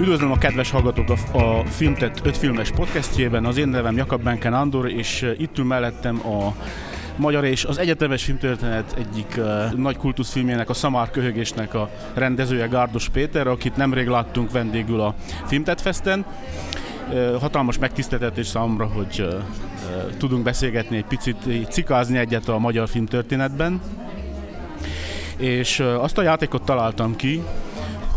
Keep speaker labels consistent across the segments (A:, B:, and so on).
A: Üdvözlöm a kedves hallgatók a, a Filmtett 5 filmes podcastjében. Az én nevem Jakab Benken Andor, és uh, itt ül mellettem a magyar és az egyetemes filmtörténet egyik uh, nagy kultuszfilmjének, a Szamár Köhögésnek a rendezője Gárdos Péter, akit nemrég láttunk vendégül a Filmtett Festen. Uh, hatalmas megtiszteltetés számomra, hogy uh, uh, tudunk beszélgetni egy picit, cikázni egyet a magyar filmtörténetben. És azt a játékot találtam ki,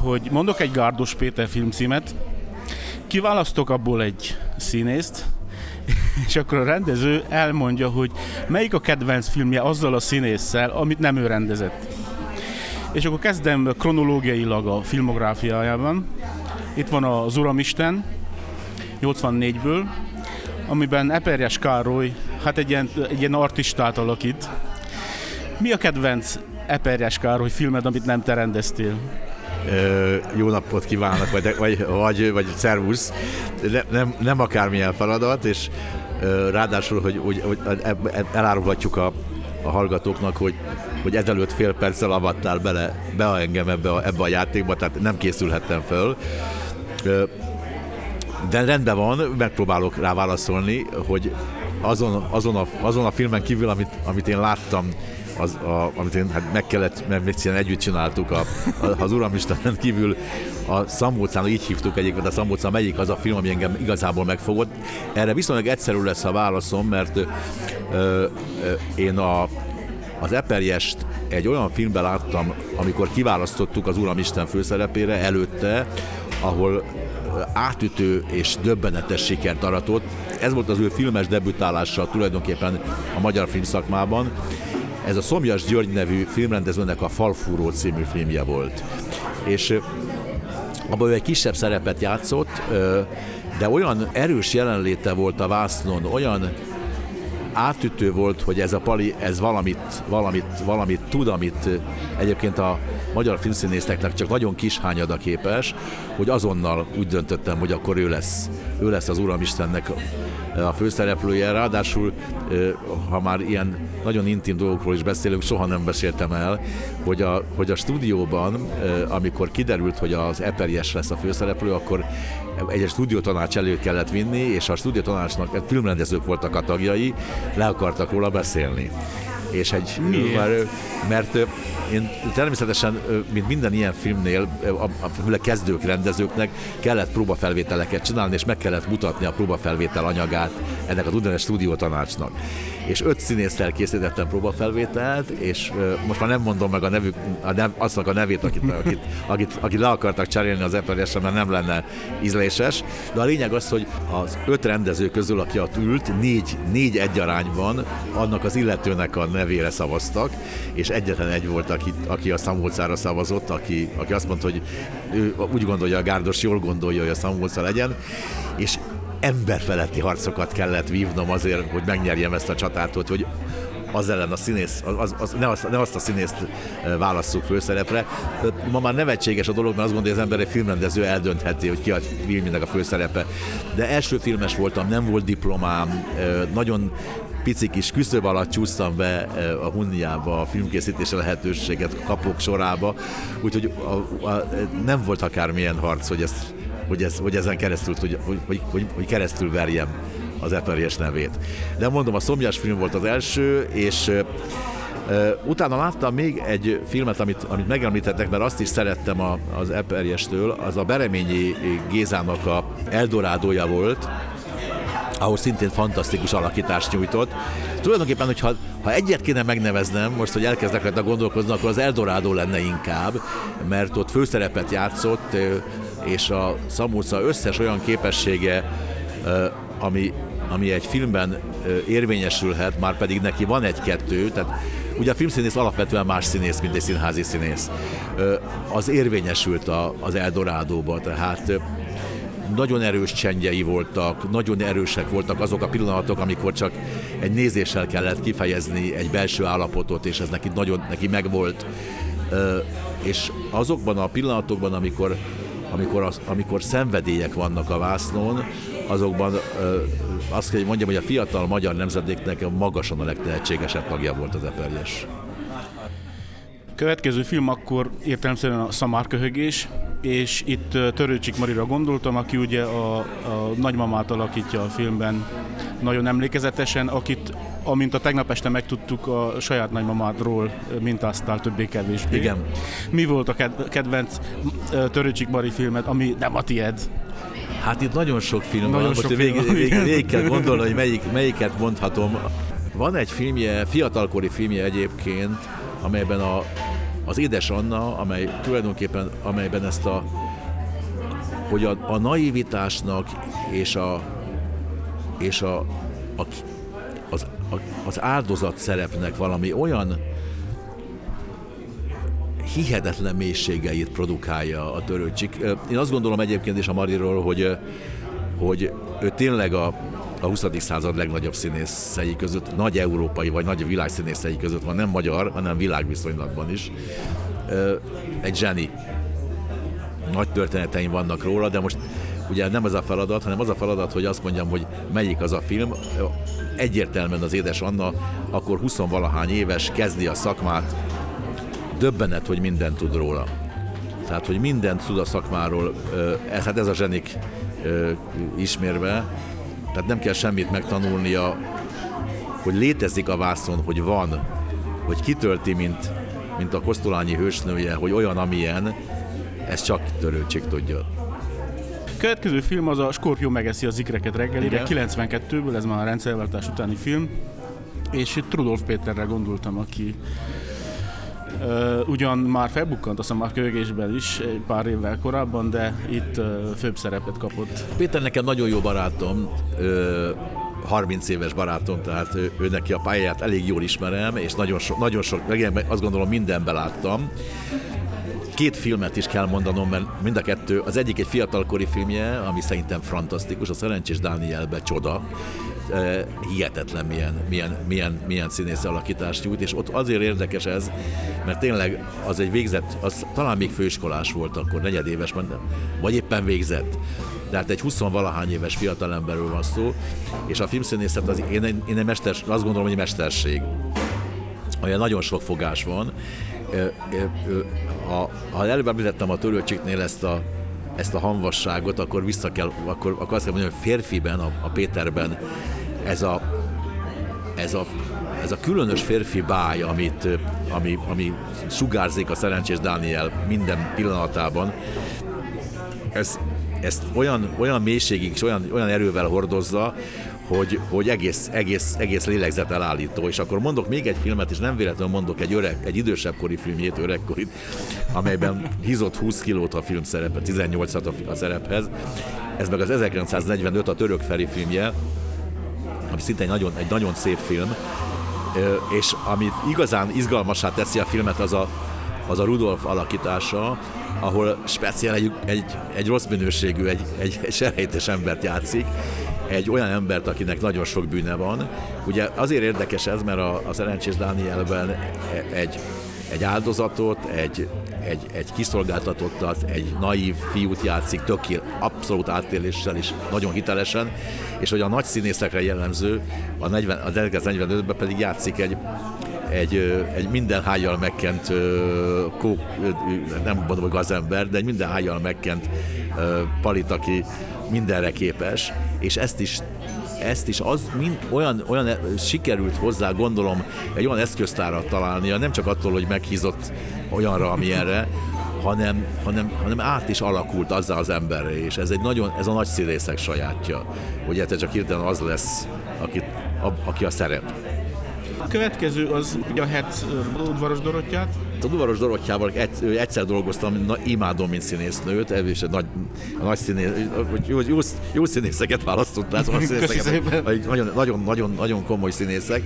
A: hogy mondok egy Gárdos Péter filmcímet, kiválasztok abból egy színészt, és akkor a rendező elmondja, hogy melyik a kedvenc filmje azzal a színésszel, amit nem ő rendezett. És akkor kezdem kronológiailag a filmográfiájában. Itt van az Uramisten, 84-ből, amiben Eperjes Károly, hát egy ilyen, egy ilyen artistát alakít. Mi a kedvenc Eperjes Károly filmed, amit nem te rendeztél?
B: Jó napot kívánok, vagy, vagy, vagy, vagy szervusz. Ne, nem, nem akármilyen feladat, és ráadásul, hogy, hogy, hogy elárulhatjuk a, a hallgatóknak, hogy, hogy ezelőtt fél perccel avattál bele, be engem ebbe a, ebbe a játékba, tehát nem készülhettem föl. De rendben van, megpróbálok rá válaszolni, hogy azon, azon, a, azon a filmen kívül, amit, amit én láttam az, a, amit én hát meg kellett, mert egyszerűen együtt csináltuk, a, a, az Uramistenen kívül a Szamócán, így hívtuk egyébként a Szamócán, melyik az a film, ami engem igazából megfogott. Erre viszonylag egyszerű lesz a válaszom, mert ö, ö, én a, az Eperjest egy olyan filmben láttam, amikor kiválasztottuk az Uramisten főszerepére előtte, ahol átütő és döbbenetes sikert aratott. Ez volt az ő filmes debütálása tulajdonképpen a magyar filmszakmában, ez a Szomjas György nevű filmrendezőnek a Falfúró című filmje volt. És abban ő egy kisebb szerepet játszott, de olyan erős jelenléte volt a vásznon, olyan átütő volt, hogy ez a pali, ez valamit, valamit, valamit tud, amit egyébként a magyar filmszínészeknek csak nagyon kis hányada képes, hogy azonnal úgy döntöttem, hogy akkor ő lesz, ő lesz az Uramistennek a főszereplője. Ráadásul, ha már ilyen nagyon intim dolgokról is beszélünk, soha nem beszéltem el, hogy a, hogy a stúdióban, amikor kiderült, hogy az Eperjes lesz a főszereplő, akkor egy stúdiótanács elő kellett vinni, és a stúdiótanácsnak filmrendezők voltak a tagjai, le akartak róla beszélni és egy, mert, mert én természetesen, mint minden ilyen filmnél, a, a kezdők rendezőknek kellett próbafelvételeket csinálni, és meg kellett mutatni a próbafelvétel anyagát ennek az úgynevezett stúdió tanácsnak. És öt színésszel készítettem próbafelvételt, és most már nem mondom meg a nevük, a nev, aznak a nevét, akit, akit, akit, akit le akartak cserélni az eperjesre, mert nem lenne ízléses. De a lényeg az, hogy az öt rendező közül, aki ott ült, négy, négy egyarányban annak az illetőnek a nevére szavaztak, és egyetlen egy volt, aki, aki a Szamolcára szavazott, aki, aki azt mondta, hogy ő úgy gondolja, a Gárdos jól gondolja, hogy a Szamolca legyen, és emberfeletti harcokat kellett vívnom azért, hogy megnyerjem ezt a csatát, hogy az ellen a színész, az, az, ne, azt, ne azt a színészt válasszuk főszerepre. Ma már nevetséges a dolog, mert azt gondolja, hogy az ember egy filmrendező eldöntheti, hogy ki a filmnek a főszerepe. De első filmes voltam, nem volt diplomám, nagyon pici kis küszöb alatt csúsztam be a Hunniába a filmkészítési lehetőséget kapok sorába, úgyhogy a, a, nem volt akármilyen harc, hogy, ezt, hogy, ez, hogy ezen keresztül, hogy, hogy, hogy, hogy, keresztül verjem az Eperjes nevét. De mondom, a Szomjas film volt az első, és Uh, utána láttam még egy filmet, amit, amit megemlítettek, mert azt is szerettem a, az Eperjestől, az a Bereményi Gézának a Eldorádója volt, ahol szintén fantasztikus alakítást nyújtott. Tulajdonképpen, hogyha ha egyet kéne megneveznem, most, hogy elkezdek rajta gondolkozni, akkor az Eldorado lenne inkább, mert ott főszerepet játszott, és a Szamúca összes olyan képessége, ami, ami egy filmben érvényesülhet, már pedig neki van egy-kettő, tehát ugye a filmszínész alapvetően más színész, mint egy színházi színész. Az érvényesült az Eldorádóba, tehát nagyon erős csendjei voltak, nagyon erősek voltak azok a pillanatok, amikor csak egy nézéssel kellett kifejezni egy belső állapotot, és ez neki nagyon neki megvolt. És azokban a pillanatokban, amikor, amikor, az, amikor szenvedélyek vannak a vásznon, azokban azt kell, hogy mondjam, hogy a fiatal magyar nemzedéknek magasan a legtehetségesebb tagja volt az Eperjes.
A: Következő film akkor értelemszerűen a Szamárköhögés, és itt Törőcsik Marira gondoltam, aki ugye a, a nagymamát alakítja a filmben nagyon emlékezetesen, akit amint a tegnap este megtudtuk, a saját nagymamádról mintáztál többé-kevésbé.
B: Igen.
A: Mi volt a kedvenc Törőcsik Mari filmet, ami nem a tied?
B: Hát itt nagyon sok film
A: nagyon
B: van,
A: sok
B: most
A: film
B: végig, végig, végig kell gondolni, hogy melyik, melyiket mondhatom. Van egy filmje, fiatalkori filmje egyébként, amelyben a, az Édes Anna, amely tulajdonképpen, amelyben ezt a, hogy a, a naivitásnak és a, és a, a az, a, az áldozat szerepnek valami olyan hihetetlen mélységeit produkálja a törőcsik. Én azt gondolom egyébként is a Mariról, hogy, hogy ő tényleg a, a 20. század legnagyobb színészei között, nagy európai vagy nagy világszínészei között van, nem magyar, hanem világviszonylatban is. Egy zseni. Nagy történeteim vannak róla, de most ugye nem ez a feladat, hanem az a feladat, hogy azt mondjam, hogy melyik az a film. Egyértelműen az édes Anna, akkor 20 valahány éves, kezdi a szakmát, döbbenet, hogy mindent tud róla. Tehát, hogy mindent tud a szakmáról, ez, hát ez a zsenik ismérve, tehát nem kell semmit megtanulnia, hogy létezik a vászon, hogy van, hogy kitölti, mint, mint a Kosztolányi hősnője, hogy olyan, amilyen, ez csak törőcsik tudja.
A: Következő film az a Skorpió megeszi az ikreket reggelire, 92-ből, ez már a rendszerváltás utáni film, és itt Rudolf Péterre gondoltam, aki Ugyan már felbukkant, azt hiszem a kölgésben is pár évvel korábban, de itt főbb szerepet kapott.
B: Péter nekem nagyon jó barátom, uh, 30 éves barátom, tehát ő, ő neki a pályáját elég jól ismerem, és nagyon, so, nagyon sok, azt gondolom mindenben láttam. Két filmet is kell mondanom, mert mind a kettő, az egyik egy fiatalkori filmje, ami szerintem fantasztikus, a Szerencsés Dánielbe csoda, hihetetlen milyen, milyen, milyen, milyen színész alakítást nyújt, és ott azért érdekes ez, mert tényleg az egy végzett, az talán még főiskolás volt akkor, negyedéves, vagy éppen végzett. De hát egy 20-valahány éves fiatalemberről van szó, és a filmszínészet, az, én, én egy mester, azt gondolom, hogy egy mesterség. Olyan nagyon sok fogás van. Ha előbb említettem a törőcsiknél ezt a ezt a hamvasságot, akkor vissza kell, akkor, akkor azt kell mondani, hogy férfiben, a, a Péterben ez a, ez a ez a különös férfi báj, amit, ami, ami sugárzik a szerencsés Dániel minden pillanatában, ez, ezt olyan, olyan mélységig és olyan, olyan erővel hordozza, hogy, hogy egész, egész, egész lélegzet elállító. És akkor mondok még egy filmet, és nem véletlenül mondok egy, öreg, egy idősebb kori filmjét, öregkorit, amelyben hízott 20 kilót a film szerepe, 18-at a szerephez. Ez meg az 1945 a török Feri filmje, ami szinte egy nagyon, egy nagyon szép film, és amit igazán izgalmasá teszi a filmet, az a, az a Rudolf alakítása, ahol speciál egy, egy, egy rossz minőségű, egy, egy, egy serejtes embert játszik, egy olyan embert, akinek nagyon sok bűne van. Ugye azért érdekes ez, mert a, a Szerencsés Dánielben egy, egy áldozatot, egy, egy, egy kiszolgáltatottat, egy naív fiút játszik, tökél, abszolút átéléssel is, nagyon hitelesen, és hogy a nagy színészekre jellemző, a, 40, a 1945-ben pedig játszik egy, egy, egy minden hájjal megkent, kó, nem mondom, hogy gazember, de egy minden hájjal megkent palit, aki mindenre képes, és ezt is ezt is az mind, olyan, olyan sikerült hozzá, gondolom, egy olyan eszköztárat találnia, nem csak attól, hogy meghízott olyanra, amilyenre, hanem, hanem, hanem át is alakult azzal az emberre, és ez, egy nagyon, ez a nagy színészek sajátja, hogy egyszer csak hirtelen az lesz, aki, a, aki a szerep.
A: A következő az ugye a Herz udvaros Dorottyát.
B: A udvaros Dorottyával egyszer dolgoztam, na, imádom, mint színésznőt, és egy nagy, nagy színész, jó, jó, jó színészeket választottál, szóval színészeket, nagyon, nagyon, nagyon, nagyon komoly színészek.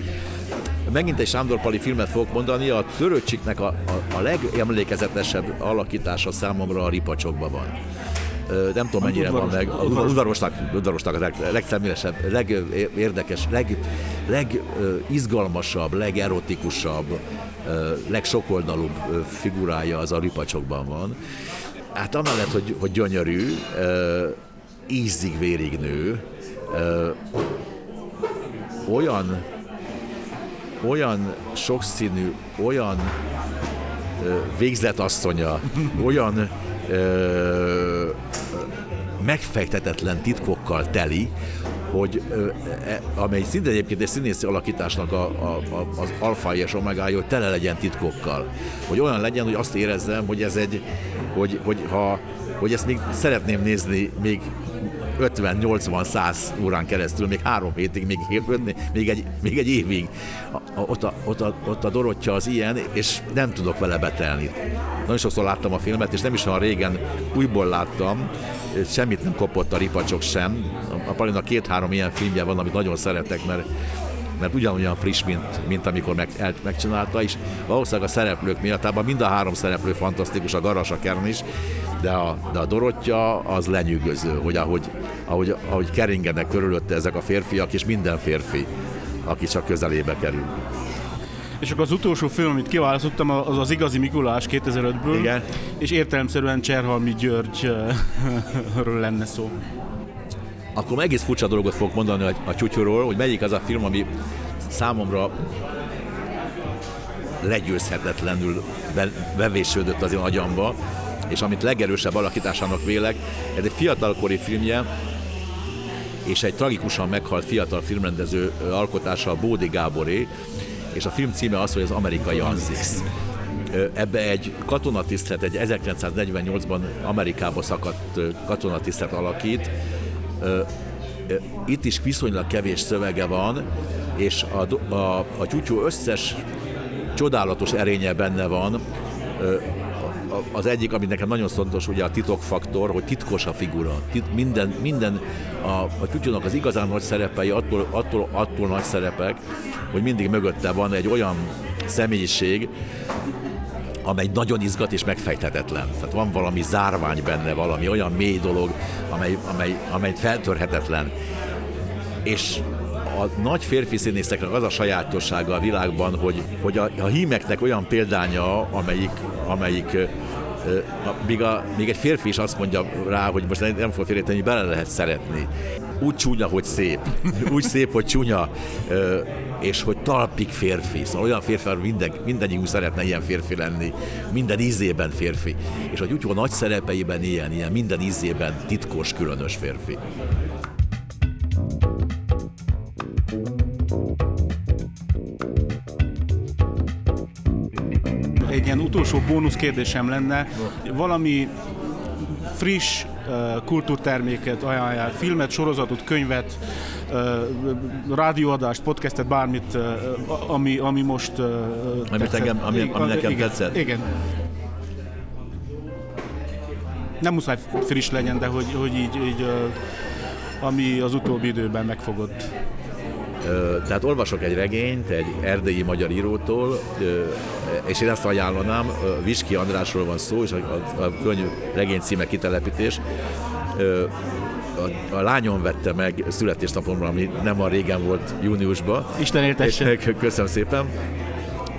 B: Megint egy Sándor Pali filmet fogok mondani, a Törőcsiknek a, a, a legemlékezetesebb alakítása számomra a Ripacsokban van nem tudom mennyire van meg, udvarosnak, udvarosnak a leg, legszemélyesebb, legérdekes, leg, legizgalmasabb, legerotikusabb, legsokoldalúbb figurája az a ripacsokban van. Hát amellett, hogy, hogy gyönyörű, ízig-vérig nő, olyan, olyan sokszínű, olyan végzetasszonya, olyan ö, megfejtetetlen titkokkal teli, hogy e, amely szinte egyébként egy színészi alakításnak a, a, a, az alfa és omegája, hogy tele legyen titkokkal. Hogy olyan legyen, hogy azt érezzem, hogy ez egy, hogy, hogy ha hogy ezt még szeretném nézni még 50-80-100 órán keresztül, még három hétig, még, még, egy, még egy évig. A, ott, a, ott, a, ott a Dorottya az ilyen, és nem tudok vele betelni. Nagyon sokszor láttam a filmet, és nem is olyan régen újból láttam, semmit nem kopott a ripacsok sem. A Palina két-három ilyen filmje van, amit nagyon szeretek, mert mert ugyanolyan friss, mint, mint amikor meg, el, megcsinálta, és valószínűleg a szereplők miatt, mind a három szereplő fantasztikus, a Garas, a Kern is, de a, de a Dorottya az lenyűgöző, hogy ahogy, ahogy, ahogy keringenek körülötte ezek a férfiak, és minden férfi, aki csak közelébe kerül.
A: És akkor az utolsó film, amit kiválasztottam, az az Igazi Mikulás 2005-ből.
B: Igen.
A: És értelemszerűen Cserhalmi Györgyről lenne szó.
B: Akkor egész furcsa dolgot fogok mondani a, a Tyutyuról, hogy melyik az a film, ami számomra legyőzhetetlenül bevésődött az én agyamba, és amit legerősebb alakításának vélek, ez egy fiatalkori filmje, és egy tragikusan meghalt fiatal filmrendező alkotása Bódi Gáboré, és a film címe az, hogy az amerikai Anzix. Ebbe egy katonatisztlet, egy 1948-ban Amerikába szakadt katonatisztlet alakít. Itt is viszonylag kevés szövege van, és a, a, a tyútyú összes csodálatos erénye benne van, az egyik, ami nekem nagyon fontos, ugye a titokfaktor, hogy titkos a figura. Tit, minden, minden a, a Tyutyónak az igazán nagy szerepei attól, attól, attól nagy szerepek, hogy mindig mögötte van egy olyan személyiség, amely nagyon izgat és megfejthetetlen. Tehát van valami zárvány benne, valami olyan mély dolog, amely, amely, amely feltörhetetlen. És a nagy férfi színészeknek az a sajátossága a világban, hogy, hogy a, a hímeknek olyan példánya, amelyik, amelyik míg, a, még egy férfi is azt mondja rá, hogy most nem fog félretenni, hogy bele lehet szeretni. Úgy csúnya, hogy szép. Úgy szép, hogy csúnya. És hogy talpig férfi. Szóval olyan férfi, hogy minden, mindegyikünk szeretne ilyen férfi lenni. Minden ízében férfi. És a Gyutyó nagy szerepeiben ilyen, ilyen minden ízében titkos, különös férfi.
A: Egy ilyen utolsó bónusz kérdésem lenne. Valami friss kultúrterméket ajánljál, filmet, sorozatot, könyvet, rádióadást, podcastet, bármit, ami, ami most
B: amit engem, ami, ami nekem
A: igen,
B: tetszett.
A: Igen. Nem muszáj friss legyen, de hogy, hogy így, így ami az utóbbi időben megfogott.
B: Tehát olvasok egy regényt egy erdélyi magyar írótól, és én ezt ajánlanám, Viski Andrásról van szó, és a, a, a könyv regény címe kitelepítés. A, a lányom vette meg születésnapomra, ami nem a régen volt júniusban.
A: Isten éltesse.
B: Köszönöm szépen.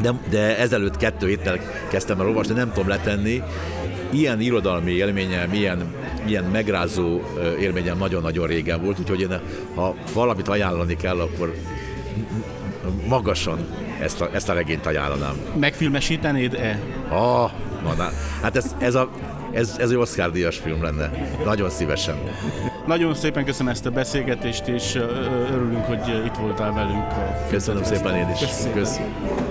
B: De, de ezelőtt kettő héttel kezdtem el olvasni, nem tudom letenni. Ilyen irodalmi élményem, ilyen ilyen megrázó élményem nagyon-nagyon régen volt, úgyhogy én, ha valamit ajánlani kell, akkor magasan ezt a, ezt a regényt ajánlanám.
A: Megfilmesítenéd-e?
B: Ah, na, hát ez, ez a ez, ez egy Oscar díjas film lenne. Nagyon szívesen.
A: Nagyon szépen köszönöm ezt a beszélgetést, és örülünk, hogy itt voltál velünk.
B: Köszönöm szépen én is. Köszönöm. Köszönöm.